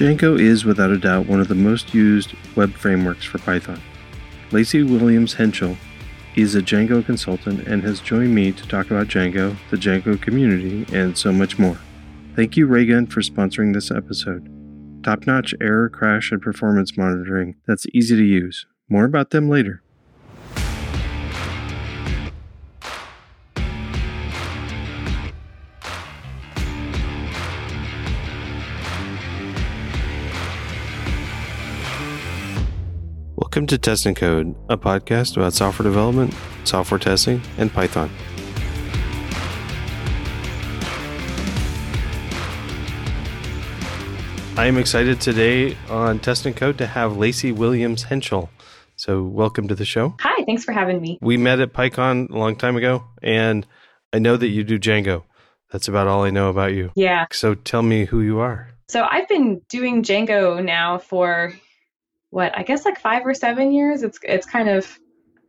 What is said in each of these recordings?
Django is without a doubt one of the most used web frameworks for Python. Lacey Williams Henschel is a Django consultant and has joined me to talk about Django, the Django community, and so much more. Thank you, Raygun, for sponsoring this episode. Top notch error, crash, and performance monitoring that's easy to use. More about them later. Welcome to Test and Code, a podcast about software development, software testing, and Python. I am excited today on Test and Code to have Lacey Williams Henschel. So, welcome to the show. Hi, thanks for having me. We met at PyCon a long time ago, and I know that you do Django. That's about all I know about you. Yeah. So, tell me who you are. So, I've been doing Django now for what I guess like five or seven years. It's it's kind of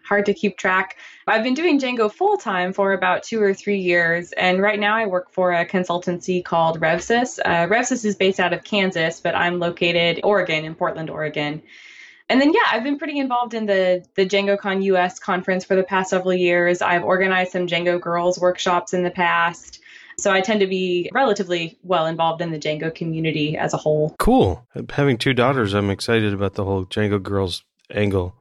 hard to keep track. I've been doing Django full time for about two or three years, and right now I work for a consultancy called RevSys. Uh, RevSys is based out of Kansas, but I'm located Oregon in Portland, Oregon. And then yeah, I've been pretty involved in the the DjangoCon US conference for the past several years. I've organized some Django Girls workshops in the past. So I tend to be relatively well involved in the Django community as a whole. Cool. Having two daughters, I'm excited about the whole Django girls angle.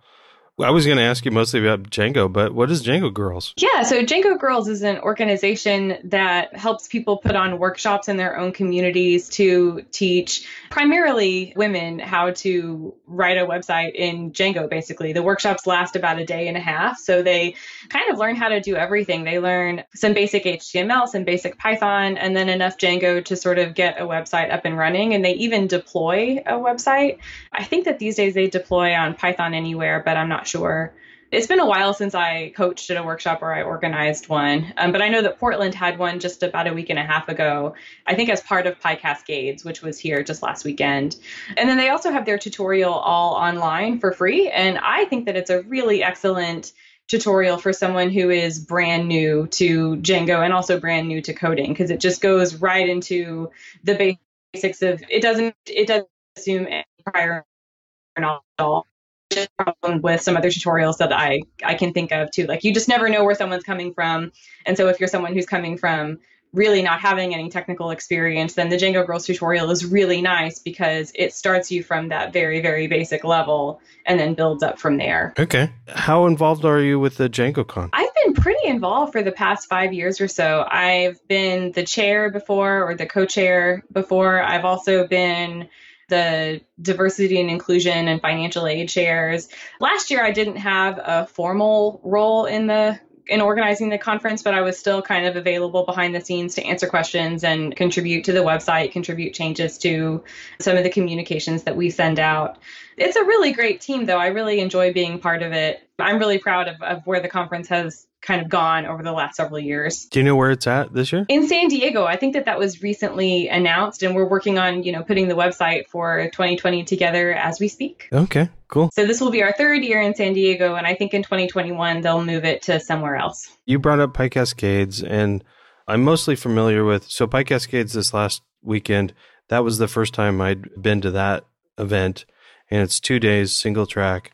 I was going to ask you mostly about Django, but what is Django Girls? Yeah, so Django Girls is an organization that helps people put on workshops in their own communities to teach primarily women how to write a website in Django, basically. The workshops last about a day and a half. So they kind of learn how to do everything. They learn some basic HTML, some basic Python, and then enough Django to sort of get a website up and running. And they even deploy a website. I think that these days they deploy on Python Anywhere, but I'm not sure. It's been a while since I coached at a workshop or I organized one, um, but I know that Portland had one just about a week and a half ago, I think as part of PyCascades, which was here just last weekend. And then they also have their tutorial all online for free. And I think that it's a really excellent tutorial for someone who is brand new to Django and also brand new to coding because it just goes right into the basics of it doesn't it doesn't assume prior knowledge at all problem with some other tutorials that I, I can think of too. Like you just never know where someone's coming from. And so if you're someone who's coming from really not having any technical experience, then the Django Girls tutorial is really nice because it starts you from that very, very basic level and then builds up from there. Okay. How involved are you with the DjangoCon? I've been pretty involved for the past five years or so. I've been the chair before or the co chair before. I've also been the diversity and inclusion and financial aid chairs. Last year, I didn't have a formal role in the in organizing the conference, but I was still kind of available behind the scenes to answer questions and contribute to the website, contribute changes to some of the communications that we send out. It's a really great team, though. I really enjoy being part of it. I'm really proud of, of where the conference has kind of gone over the last several years. Do you know where it's at this year? In San Diego. I think that that was recently announced and we're working on, you know, putting the website for 2020 together as we speak. Okay, cool. So this will be our third year in San Diego and I think in 2021 they'll move it to somewhere else. You brought up PyCascades and I'm mostly familiar with so PyCascades this last weekend. That was the first time I'd been to that event and it's 2 days single track.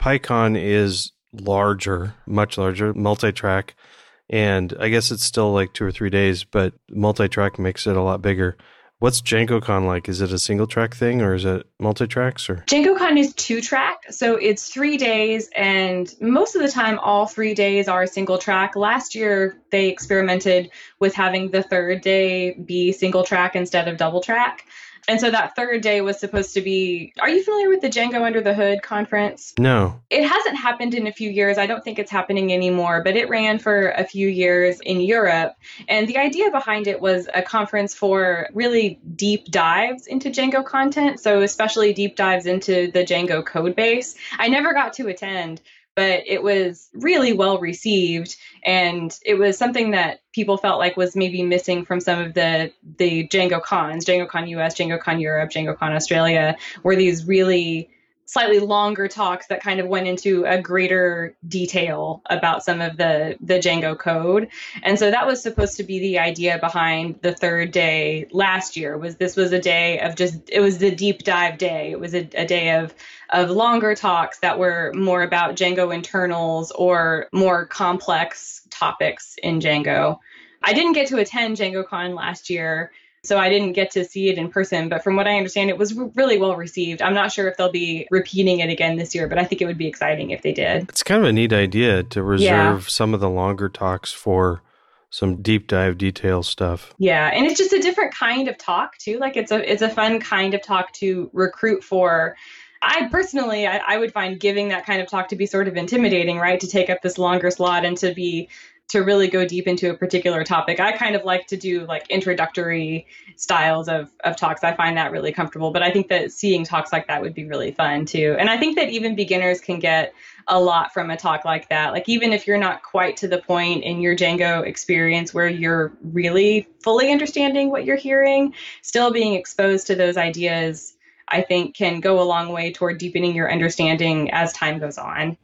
PyCon is larger, much larger, multi track. And I guess it's still like two or three days, but multi track makes it a lot bigger. What's DjangoCon like? Is it a single track thing or is it multi tracks or? DjangoCon is two track. So it's three days and most of the time all three days are single track. Last year they experimented with having the third day be single track instead of double track. And so that third day was supposed to be. Are you familiar with the Django Under the Hood conference? No. It hasn't happened in a few years. I don't think it's happening anymore, but it ran for a few years in Europe. And the idea behind it was a conference for really deep dives into Django content. So, especially deep dives into the Django code base. I never got to attend, but it was really well received and it was something that people felt like was maybe missing from some of the the Django cons, Django Con US, Django Con Europe, Django Con Australia, were these really slightly longer talks that kind of went into a greater detail about some of the the Django code. And so that was supposed to be the idea behind the third day last year was this was a day of just it was the deep dive day. It was a, a day of of longer talks that were more about Django internals or more complex topics in Django. I didn't get to attend DjangoCon last year so I didn't get to see it in person, but from what I understand, it was really well received. I'm not sure if they'll be repeating it again this year, but I think it would be exciting if they did. It's kind of a neat idea to reserve yeah. some of the longer talks for some deep dive detail stuff. Yeah, and it's just a different kind of talk too. Like it's a it's a fun kind of talk to recruit for. I personally, I, I, would find giving that kind of talk to be sort of intimidating, right? To take up this longer slot and to be to really go deep into a particular topic. I kind of like to do like introductory styles of, of talks. I find that really comfortable, but I think that seeing talks like that would be really fun too. And I think that even beginners can get a lot from a talk like that. Like even if you're not quite to the point in your Django experience where you're really fully understanding what you're hearing, still being exposed to those ideas I think can go a long way toward deepening your understanding as time goes on.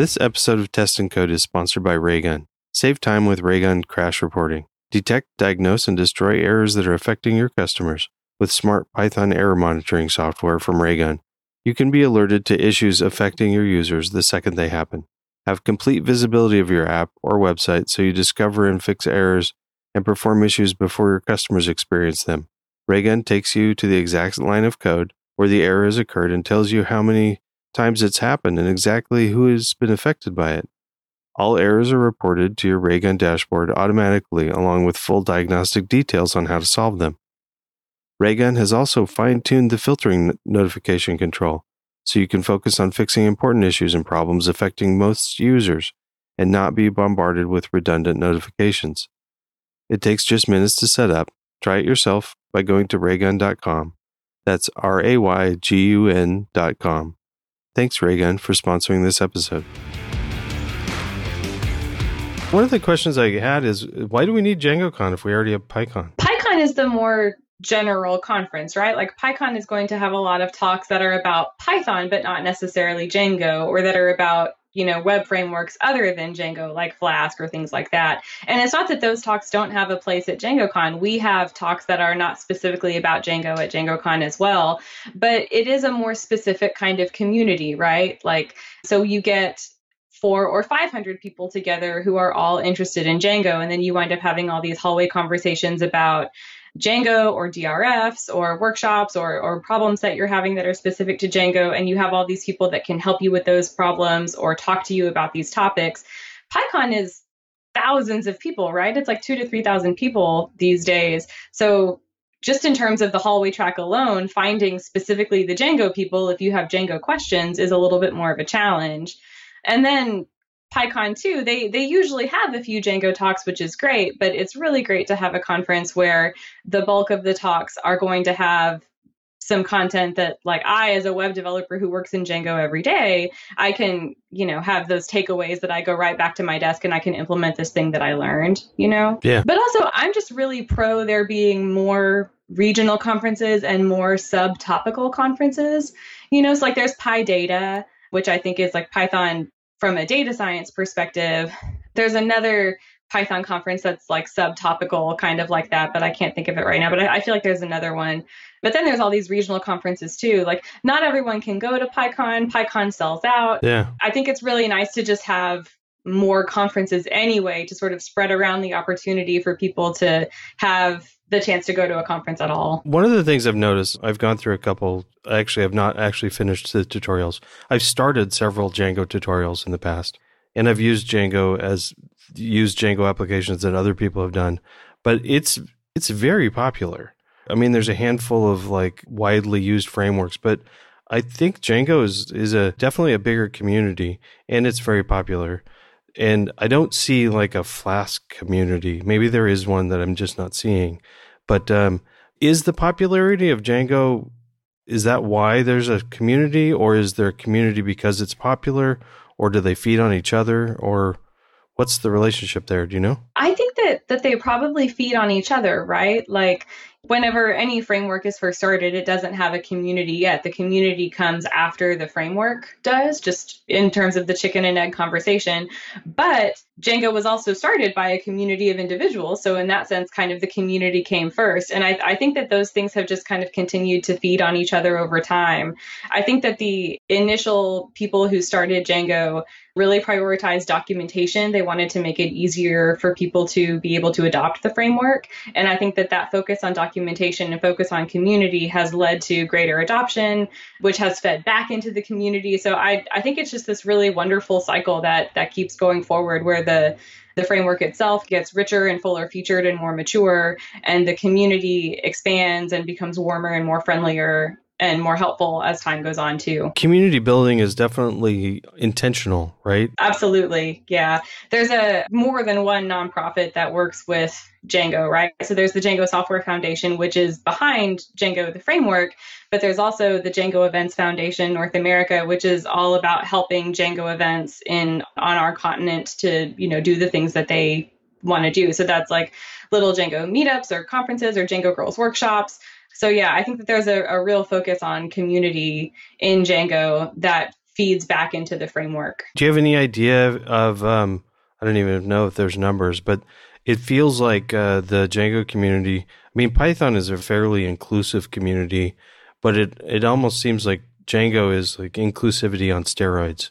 This episode of Test and Code is sponsored by Raygun. Save time with Raygun crash reporting. Detect, diagnose, and destroy errors that are affecting your customers with smart Python error monitoring software from Raygun. You can be alerted to issues affecting your users the second they happen. Have complete visibility of your app or website so you discover and fix errors and perform issues before your customers experience them. Raygun takes you to the exact line of code where the error has occurred and tells you how many times it's happened and exactly who has been affected by it. All errors are reported to your Raygun dashboard automatically, along with full diagnostic details on how to solve them. Raygun has also fine tuned the filtering notification control, so you can focus on fixing important issues and problems affecting most users and not be bombarded with redundant notifications. It takes just minutes to set up. Try it yourself by going to raygun.com. That's R A Y G U N.com. Thanks, Raygun, for sponsoring this episode. One of the questions I had is why do we need DjangoCon if we already have PyCon? PyCon is the more general conference, right? Like PyCon is going to have a lot of talks that are about Python, but not necessarily Django, or that are about you know web frameworks other than Django, like Flask or things like that. And it's not that those talks don't have a place at DjangoCon. We have talks that are not specifically about Django at DjangoCon as well, but it is a more specific kind of community, right? Like so you get four or 500 people together who are all interested in Django. And then you wind up having all these hallway conversations about Django or DRFs or workshops or, or problems that you're having that are specific to Django, and you have all these people that can help you with those problems or talk to you about these topics. PyCon is thousands of people, right? It's like two to 3,000 people these days. So just in terms of the hallway track alone, finding specifically the Django people, if you have Django questions, is a little bit more of a challenge. And then PyCon too, they they usually have a few Django talks, which is great, but it's really great to have a conference where the bulk of the talks are going to have some content that like I as a web developer who works in Django every day, I can, you know, have those takeaways that I go right back to my desk and I can implement this thing that I learned, you know? Yeah. But also I'm just really pro there being more regional conferences and more subtopical conferences. You know, it's like there's PyData, which I think is like Python from a data science perspective, there's another Python conference that's like subtopical, kind of like that, but I can't think of it right now. But I, I, feel like there's another one. But then there's all these regional conferences too. Like not everyone can go to PyCon. PyCon sells out. Yeah. I think it's really nice to just have more conferences anyway to sort of spread around the opportunity for people to have the chance to go to a conference at all. One of the things I've noticed, I've gone through a couple, actually, I've not actually finished the tutorials. I've started several Django tutorials in the past, and I've used Django as used Django applications that other people have done, but it's it's very popular. I mean, there's a handful of like widely used frameworks, but I think Django is is a definitely a bigger community, and it's very popular and I don't see like a Flask community. Maybe there is one that I'm just not seeing. But um, is the popularity of Django is that why there's a community, or is there a community because it's popular, or do they feed on each other, or what's the relationship there? Do you know? I think that that they probably feed on each other, right? Like whenever any framework is first started, it doesn't have a community yet. The community comes after the framework does, just in terms of the chicken and egg conversation. But Django was also started by a community of individuals. So, in that sense, kind of the community came first. And I, I think that those things have just kind of continued to feed on each other over time. I think that the initial people who started Django really prioritized documentation. They wanted to make it easier for people to be able to adopt the framework. And I think that that focus on documentation and focus on community has led to greater adoption, which has fed back into the community. So I, I think it's just this really wonderful cycle that that keeps going forward where the the framework itself gets richer and fuller featured and more mature and the community expands and becomes warmer and more friendlier and more helpful as time goes on too. Community building is definitely intentional, right? Absolutely. Yeah. There's a more than one nonprofit that works with Django, right? So there's the Django Software Foundation, which is behind Django, the framework, but there's also the Django Events Foundation North America, which is all about helping Django events in on our continent to, you know, do the things that they want to do. So that's like little Django meetups or conferences or Django Girls workshops so yeah, I think that there's a, a real focus on community in Django that feeds back into the framework. Do you have any idea of? Um, I don't even know if there's numbers, but it feels like uh, the Django community. I mean, Python is a fairly inclusive community, but it it almost seems like Django is like inclusivity on steroids.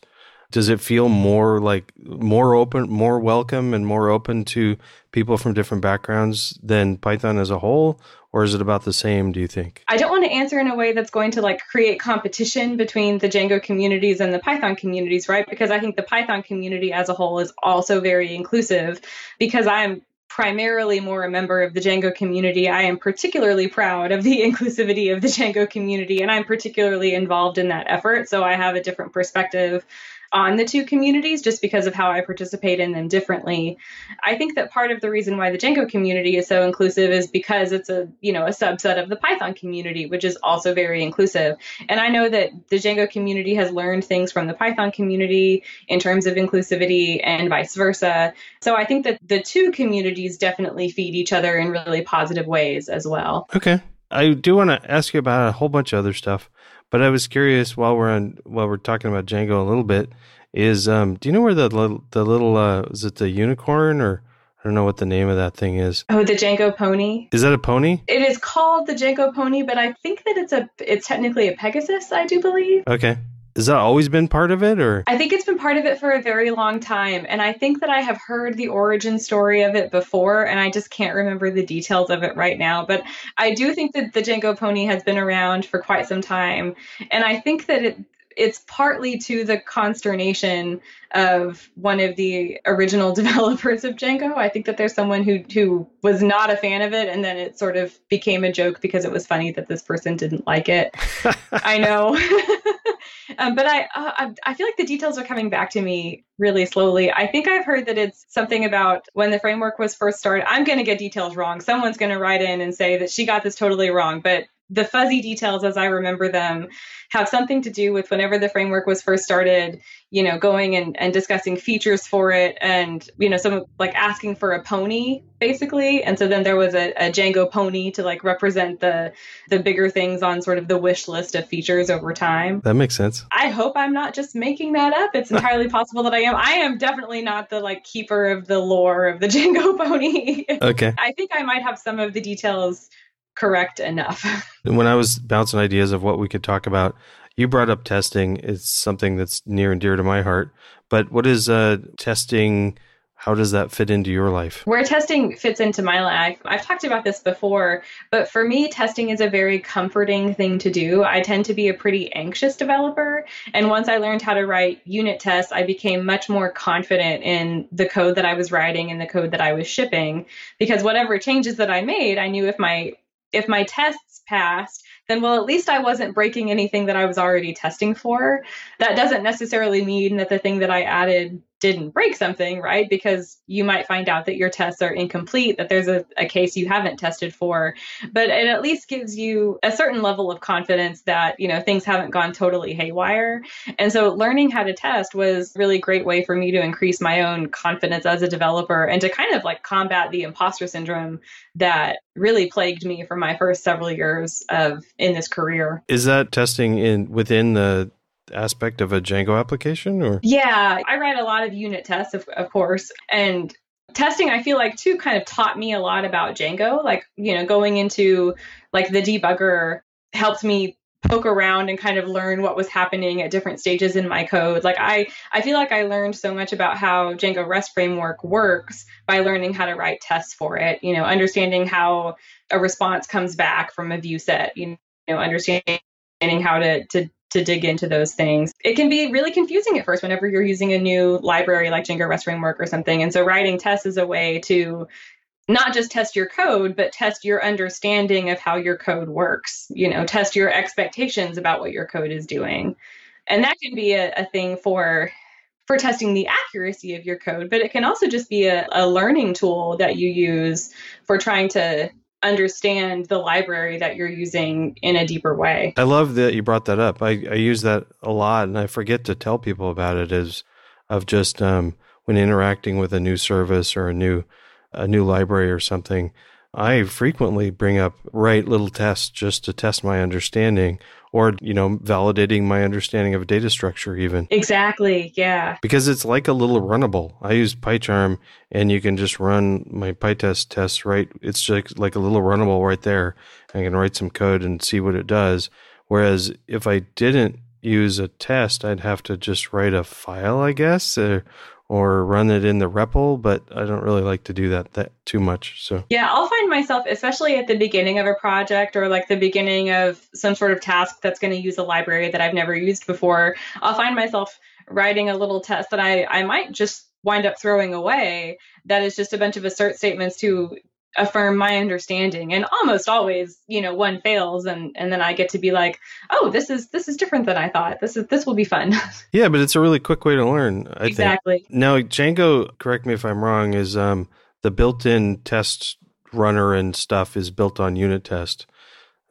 Does it feel more like more open, more welcome, and more open to people from different backgrounds than Python as a whole, or is it about the same, do you think? I don't want to answer in a way that's going to like create competition between the Django communities and the Python communities, right? Because I think the Python community as a whole is also very inclusive because I'm primarily more a member of the Django community. I am particularly proud of the inclusivity of the Django community and I'm particularly involved in that effort. So I have a different perspective on the two communities just because of how I participate in them differently. I think that part of the reason why the Django community is so inclusive is because it's a, you know, a subset of the Python community, which is also very inclusive. And I know that the Django community has learned things from the Python community in terms of inclusivity and vice versa. So I think that the two communities definitely feed each other in really positive ways as well. Okay. I do want to ask you about a whole bunch of other stuff. But I was curious while we're on while we're talking about Django a little bit is um do you know where the little the little uh is it the unicorn or I don't know what the name of that thing is. Oh, the Django pony. Is that a pony? It is called the Django pony, but I think that it's a it's technically a Pegasus, I do believe. Okay. Has that always been part of it or? I think it's been part of it for a very long time. And I think that I have heard the origin story of it before, and I just can't remember the details of it right now. But I do think that the Django pony has been around for quite some time. And I think that it it's partly to the consternation of one of the original developers of Django. I think that there's someone who who was not a fan of it, and then it sort of became a joke because it was funny that this person didn't like it. I know, um, but I uh, I feel like the details are coming back to me really slowly. I think I've heard that it's something about when the framework was first started. I'm going to get details wrong. Someone's going to write in and say that she got this totally wrong, but the fuzzy details as I remember them have something to do with whenever the framework was first started, you know, going and, and discussing features for it and, you know, some like asking for a pony basically. And so then there was a, a Django pony to like represent the the bigger things on sort of the wish list of features over time. That makes sense. I hope I'm not just making that up. It's entirely possible that I am. I am definitely not the like keeper of the lore of the Django pony. Okay. I think I might have some of the details correct enough. when I was bouncing ideas of what we could talk about, you brought up testing. It's something that's near and dear to my heart. But what is uh, testing? How does that fit into your life? Where testing fits into my life, I've talked about this before, but for me, testing is a very comforting thing to do. I tend to be a pretty anxious developer. And once I learned how to write unit tests, I became much more confident in the code that I was writing and the code that I was shipping. Because whatever changes that I made, I knew if my if my tests passed, then well, at least I wasn't breaking anything that I was already testing for. That doesn't necessarily mean that the thing that I added didn't break something, right? Because you might find out that your tests are incomplete, that there's a, a case you haven't tested for. But it at least gives you a certain level of confidence that, you know, things haven't gone totally haywire. And so learning how to test was really great way for me to increase my own confidence as a developer and to kind of like combat the imposter syndrome that really plagued me for my first several years of in this career. Is that testing in within the aspect of a Django application or? Yeah, I write a lot of unit tests, of, of course. And testing, I feel like too kind of taught me a lot about Django. Like, you know, going into like the debugger helped me poke around and kind of learn what was happening at different stages in my code. Like I I feel like I learned so much about how Django REST framework works by learning how to write tests for it, you know, understanding how a response comes back from a view set, you know, understanding how to to to dig into those things. It can be really confusing at first whenever you're using a new library like Django REST Framework or something. And so writing tests is a way to not just test your code, but test your understanding of how your code works, you know, test your expectations about what your code is doing. And that can be a, a thing for for testing the accuracy of your code, but it can also just be a, a learning tool that you use for trying to understand the library that you're using in a deeper way. I love that you brought that up. I, I use that a lot and I forget to tell people about it is of just um, when interacting with a new service or a new a new library or something, I frequently bring up write little tests just to test my understanding or you know validating my understanding of a data structure even. Exactly yeah. Because it's like a little runnable. I use pycharm and you can just run my pytest tests right? It's just like a little runnable right there. I can write some code and see what it does. Whereas if i didn't use a test i'd have to just write a file i guess or, or run it in the REPL, but I don't really like to do that that too much. So. Yeah, I'll find myself, especially at the beginning of a project or like the beginning of some sort of task that's going to use a library that I've never used before. I'll find myself writing a little test that I I might just wind up throwing away. That is just a bunch of assert statements to affirm my understanding and almost always you know one fails and and then i get to be like oh this is this is different than i thought this is this will be fun yeah but it's a really quick way to learn I exactly think. now django correct me if i'm wrong is um the built-in test runner and stuff is built on unit test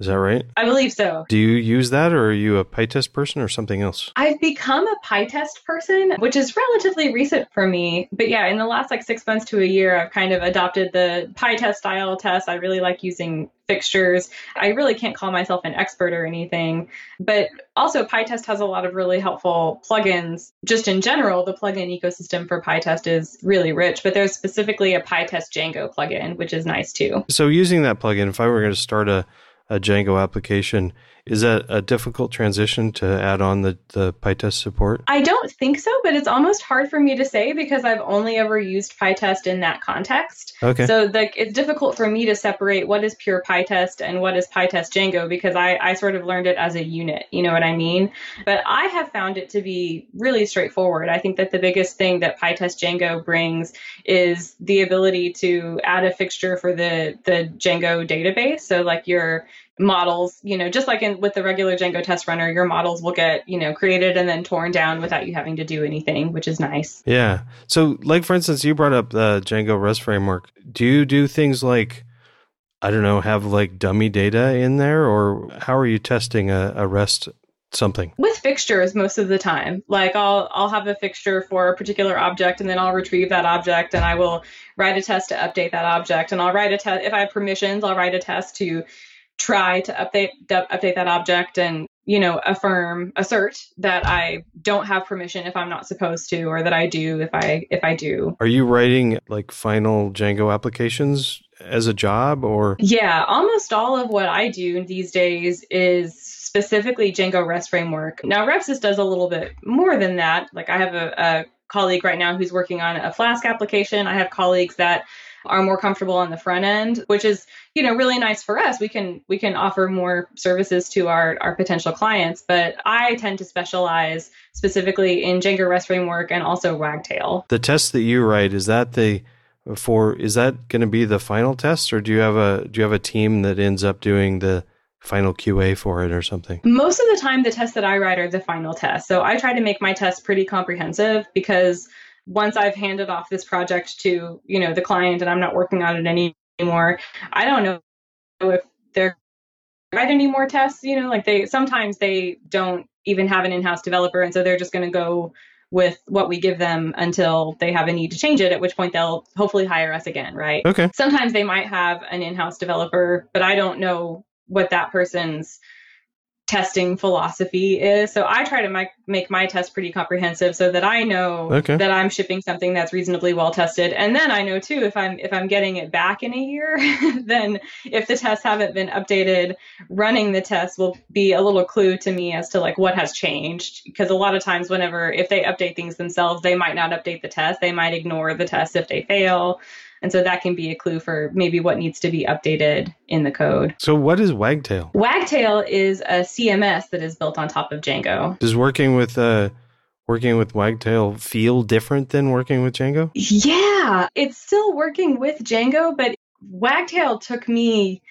is that right? I believe so. Do you use that or are you a PyTest person or something else? I've become a PyTest person, which is relatively recent for me. But yeah, in the last like six months to a year, I've kind of adopted the PyTest style test. I really like using fixtures. I really can't call myself an expert or anything, but also PyTest has a lot of really helpful plugins. Just in general, the plugin ecosystem for PyTest is really rich, but there's specifically a PyTest Django plugin, which is nice too. So using that plugin, if I were going to start a a Django application. Is that a difficult transition to add on the, the PyTest support? I don't think so, but it's almost hard for me to say because I've only ever used PyTest in that context. Okay. So the, it's difficult for me to separate what is pure PyTest and what is PyTest Django because I, I sort of learned it as a unit. You know what I mean? But I have found it to be really straightforward. I think that the biggest thing that PyTest Django brings is the ability to add a fixture for the, the Django database. So like your models, you know, just like in with the regular Django test runner, your models will get, you know, created and then torn down without you having to do anything, which is nice. Yeah. So like for instance, you brought up the Django REST framework. Do you do things like I don't know, have like dummy data in there or how are you testing a, a REST something with fixtures most of the time like i'll i'll have a fixture for a particular object and then i'll retrieve that object and i will write a test to update that object and i'll write a test if i have permissions i'll write a test to try to update update that object and you know affirm assert that i don't have permission if i'm not supposed to or that i do if i if i do. Are you writing like final django applications as a job or? Yeah almost all of what i do these days is specifically django rest framework. Now RevSys does a little bit more than that. Like i have a, a colleague right now who's working on a flask application. I have colleagues that are more comfortable on the front end, which is, you know, really nice for us. We can we can offer more services to our our potential clients, but I tend to specialize specifically in Django REST framework and also Wagtail. The test that you write is that the for is that going to be the final test or do you have a do you have a team that ends up doing the final QA for it or something? Most of the time the tests that I write are the final test. So I try to make my tests pretty comprehensive because once I've handed off this project to, you know, the client and I'm not working on it any, anymore, I don't know if they're write any more tests, you know, like they sometimes they don't even have an in-house developer and so they're just going to go with what we give them until they have a need to change it, at which point they'll hopefully hire us again, right? Okay. Sometimes they might have an in house developer, but I don't know what that person's testing philosophy is. So I try to make, make my test pretty comprehensive so that I know Okay. that I'm shipping something that's reasonably well tested. And then I know too if I'm if I'm getting it back in a year, then if the tests haven't been updated, running the test will be a little clue to me as to like what has changed because a lot of times whenever if they update things themselves, they might not update the test. They might ignore the test if they fail. And so that can be a clue for maybe what needs to be updated in the code. So what is Wagtail? Wagtail is a CMS that is built on top of Django. Does working with uh working with Wagtail feel different than working with Django? Yeah, it's still working with Django, but Wagtail took me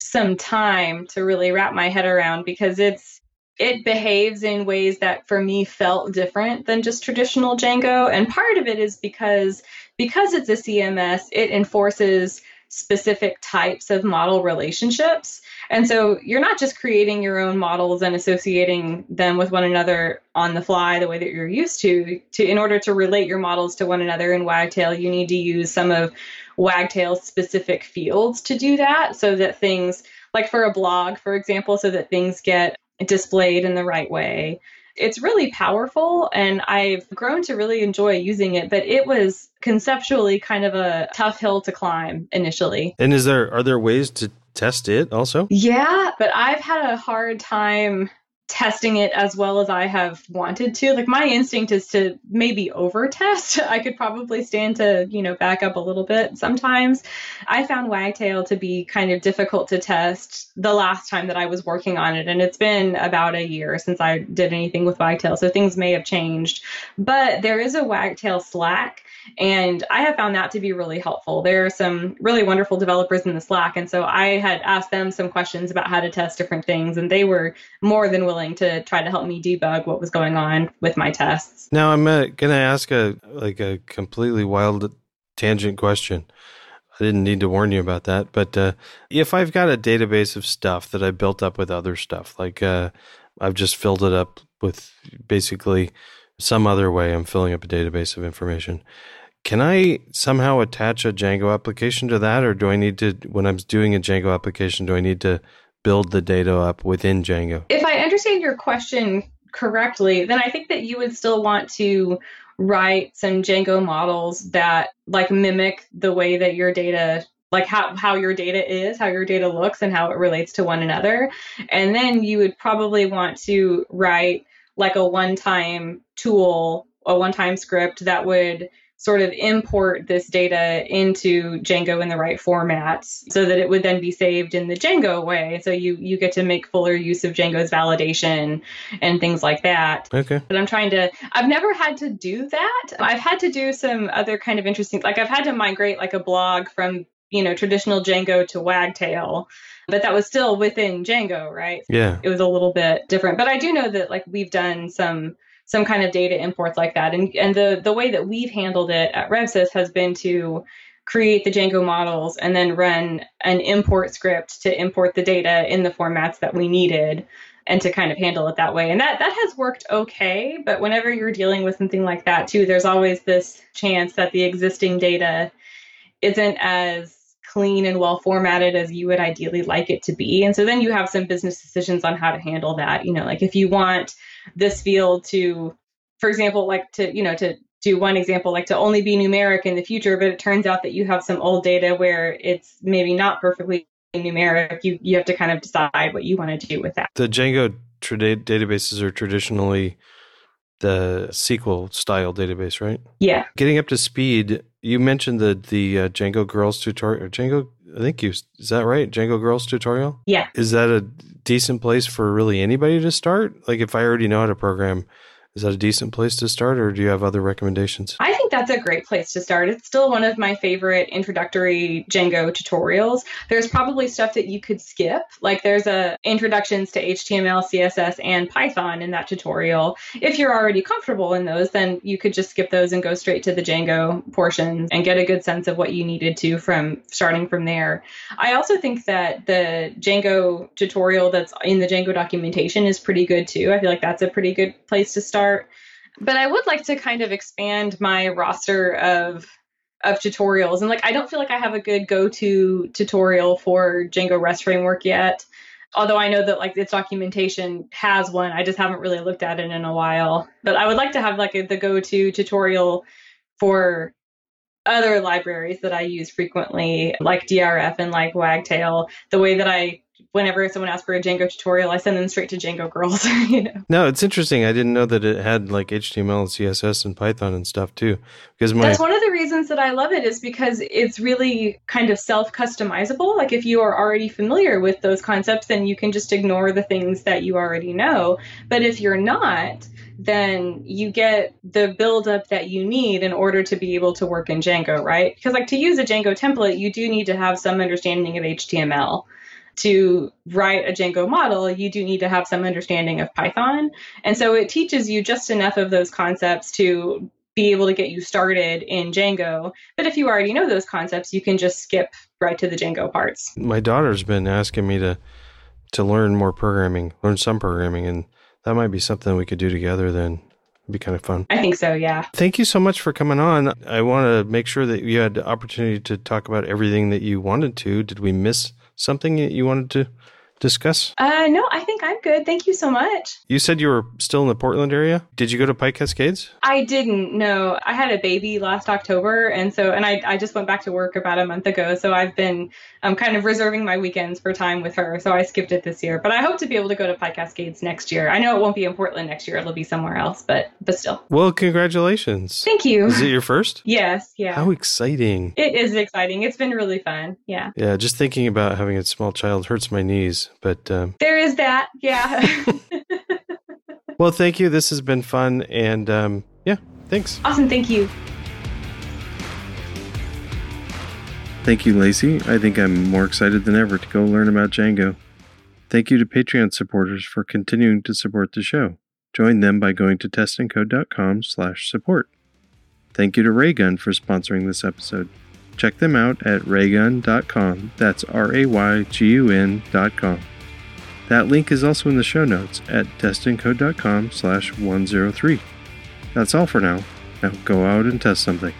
some time to really wrap my head around because it's it behaves in ways that for me felt different than just traditional Django and part of it is because because it's a CMS it enforces specific types of model relationships and so you're not just creating your own models and associating them with one another on the fly the way that you're used to. To in order to relate your models to one another in Wagtail, you need to use some of Wagtail's specific fields to do that so that things like for a blog, for example, so that things get displayed in the right way. It's really powerful and I've grown to really enjoy using it, but it was conceptually kind of a tough hill to climb initially. And is there are there ways to test it also? Yeah, but I've had a hard time testing it as well as I have wanted to. Like my instinct is to maybe over test. I could probably stand to, you know, back up a little bit sometimes. I found Wagtail to be kind of difficult to test the last time that I was working on it and it's been about a year since I did anything with Wagtail, so things may have changed. But there is a Wagtail Slack and I have found that to be really helpful. There are some really wonderful developers in the Slack. And so I had asked them some questions about how to test different things, and they were more than willing to try to help me debug what was going on with my tests. Now I'm uh, going to ask a like a completely wild tangent question. I didn't need to warn you about that, but uh, if I've got a database of stuff that I built up with other stuff, like uh, I've just filled it up with basically some other way, I'm filling up a database of information. Can I somehow attach a Django application to that, or do I need to, when I'm doing a Django application, do I need to build the data up within Django? If I understand your question correctly, then I think that you would still want to write some Django models that like mimic the way that your data like how, how your data is, how your data looks, and how it relates to one another. And then you would probably want to write like a one time tool, a one time script that would sort of import this data into Django in the right formats so that it would then be saved in the Django way. So you you get to make fuller use of Django's validation and things like that. Okay. But I'm trying to I've never had to do that. I've had to do some other kind of interesting like I've had to migrate like a blog from, you know, traditional Django to Wagtail. But that was still within Django, right? Yeah. It was a little bit different. But I do know that like we've done some some kind of data imports like that. And and the the way that we've handled it at RevSys has been to create the Django models and then run an import script to import the data in the formats that we needed and to kind of handle it that way. And that that has worked okay, but whenever you're dealing with something like that too, there's always this chance that the existing data isn't as clean and well formatted as you would ideally like it to be. And so then you have some business decisions on how to handle that. You know, like if you want this field to, for example, like to, you know, to do one example, like to only be numeric in the future, but it turns out that you have some old data where it's maybe not perfectly numeric. You, you have to kind of decide what you want to do with that. The Django tra- databases are traditionally the SQL style database, right? Yeah. Getting up to speed, you mentioned the the uh, Django Girls tutorial. Django, I think you is that right? Django Girls tutorial. Yeah. Is that a decent place for really anybody to start? Like if I already know how to program Is that a decent place to start, or do you have other recommendations? I think that's a great place to start. It's still one of my favorite introductory Django tutorials. There's probably stuff that you could skip, like there's a introductions to HTML, CSS, and Python in that tutorial. If you're already comfortable in those, then you could just skip those and go straight to the Django portions and get a good sense of what you needed to from starting from there. I also think that the Django tutorial that's in the Django documentation is pretty good too. I feel like that's a pretty good place to start start. But I would like to kind of expand my roster of of tutorials and like I don't feel like I have a good go-to tutorial for Django REST framework yet. Although I know that like its documentation has one, I just haven't really looked at it in a while. But I would like to have like a, the go-to tutorial for other libraries that I use frequently, like DRF and like Wagtail, the way that I whenever someone asks for a Django tutorial, I send them straight to Django Girls. you know. No, it's interesting. I didn't know that it had like HTML and CSS and Python and stuff too. Because my that's one of the reasons that I love it is because it's really kind of self customizable. Like if you are already familiar with those concepts, then you can just ignore the things that you already know. But if you're not, then you get the buildup that you need in order to be able to work in Django, right? Because like to use a Django template, you do need to have some understanding of HTML to write a Django model, you do need to have some understanding of Python. And so it teaches you just enough of those concepts to be able to get you started in Django. But if you already know those concepts, you can just skip right to the Django parts. My daughter's been asking me to to learn more programming, learn some programming, and that might be something we could do together then. It'd be kind of fun. I think so, yeah. Thank you so much for coming on. I want to make sure that you had the opportunity to talk about everything that you wanted to. Did we miss something you wanted to discuss? Uh, no, I think I'm good. Thank you so much. You said you were still in the Portland area. Did you go to PyCascades? I didn't. No, I had a baby last October, and so and I I just went back to work about a month ago. So I've been um, kind of reserving my weekends for time with her. So I skipped it this year, but I hope to be able to go to PyCascades next year. I know it won't be in Portland next year; it'll be somewhere else, but but still. Well, congratulations. Thank you. Is it your first? yes. Yeah. How exciting! It is exciting. It's been really fun. Yeah. Yeah. Just thinking about having a small child hurts my knees, but. Um, there is that. Yeah. well, thank you. This has been fun. And um, yeah, thanks. Awesome. Thank you. Thank you, Lacey. I think I'm more excited than ever to go learn about Django. Thank you to Patreon supporters for continuing to support the show. Join them by going to testandcode.com slash support. Thank you to Raygun for sponsoring this episode. Check them out at raygun.com. That's R-A-Y-G-U-N.com. That link is also in the show notes at testandcode.com slash 103. That's all for now. Now go out and test something.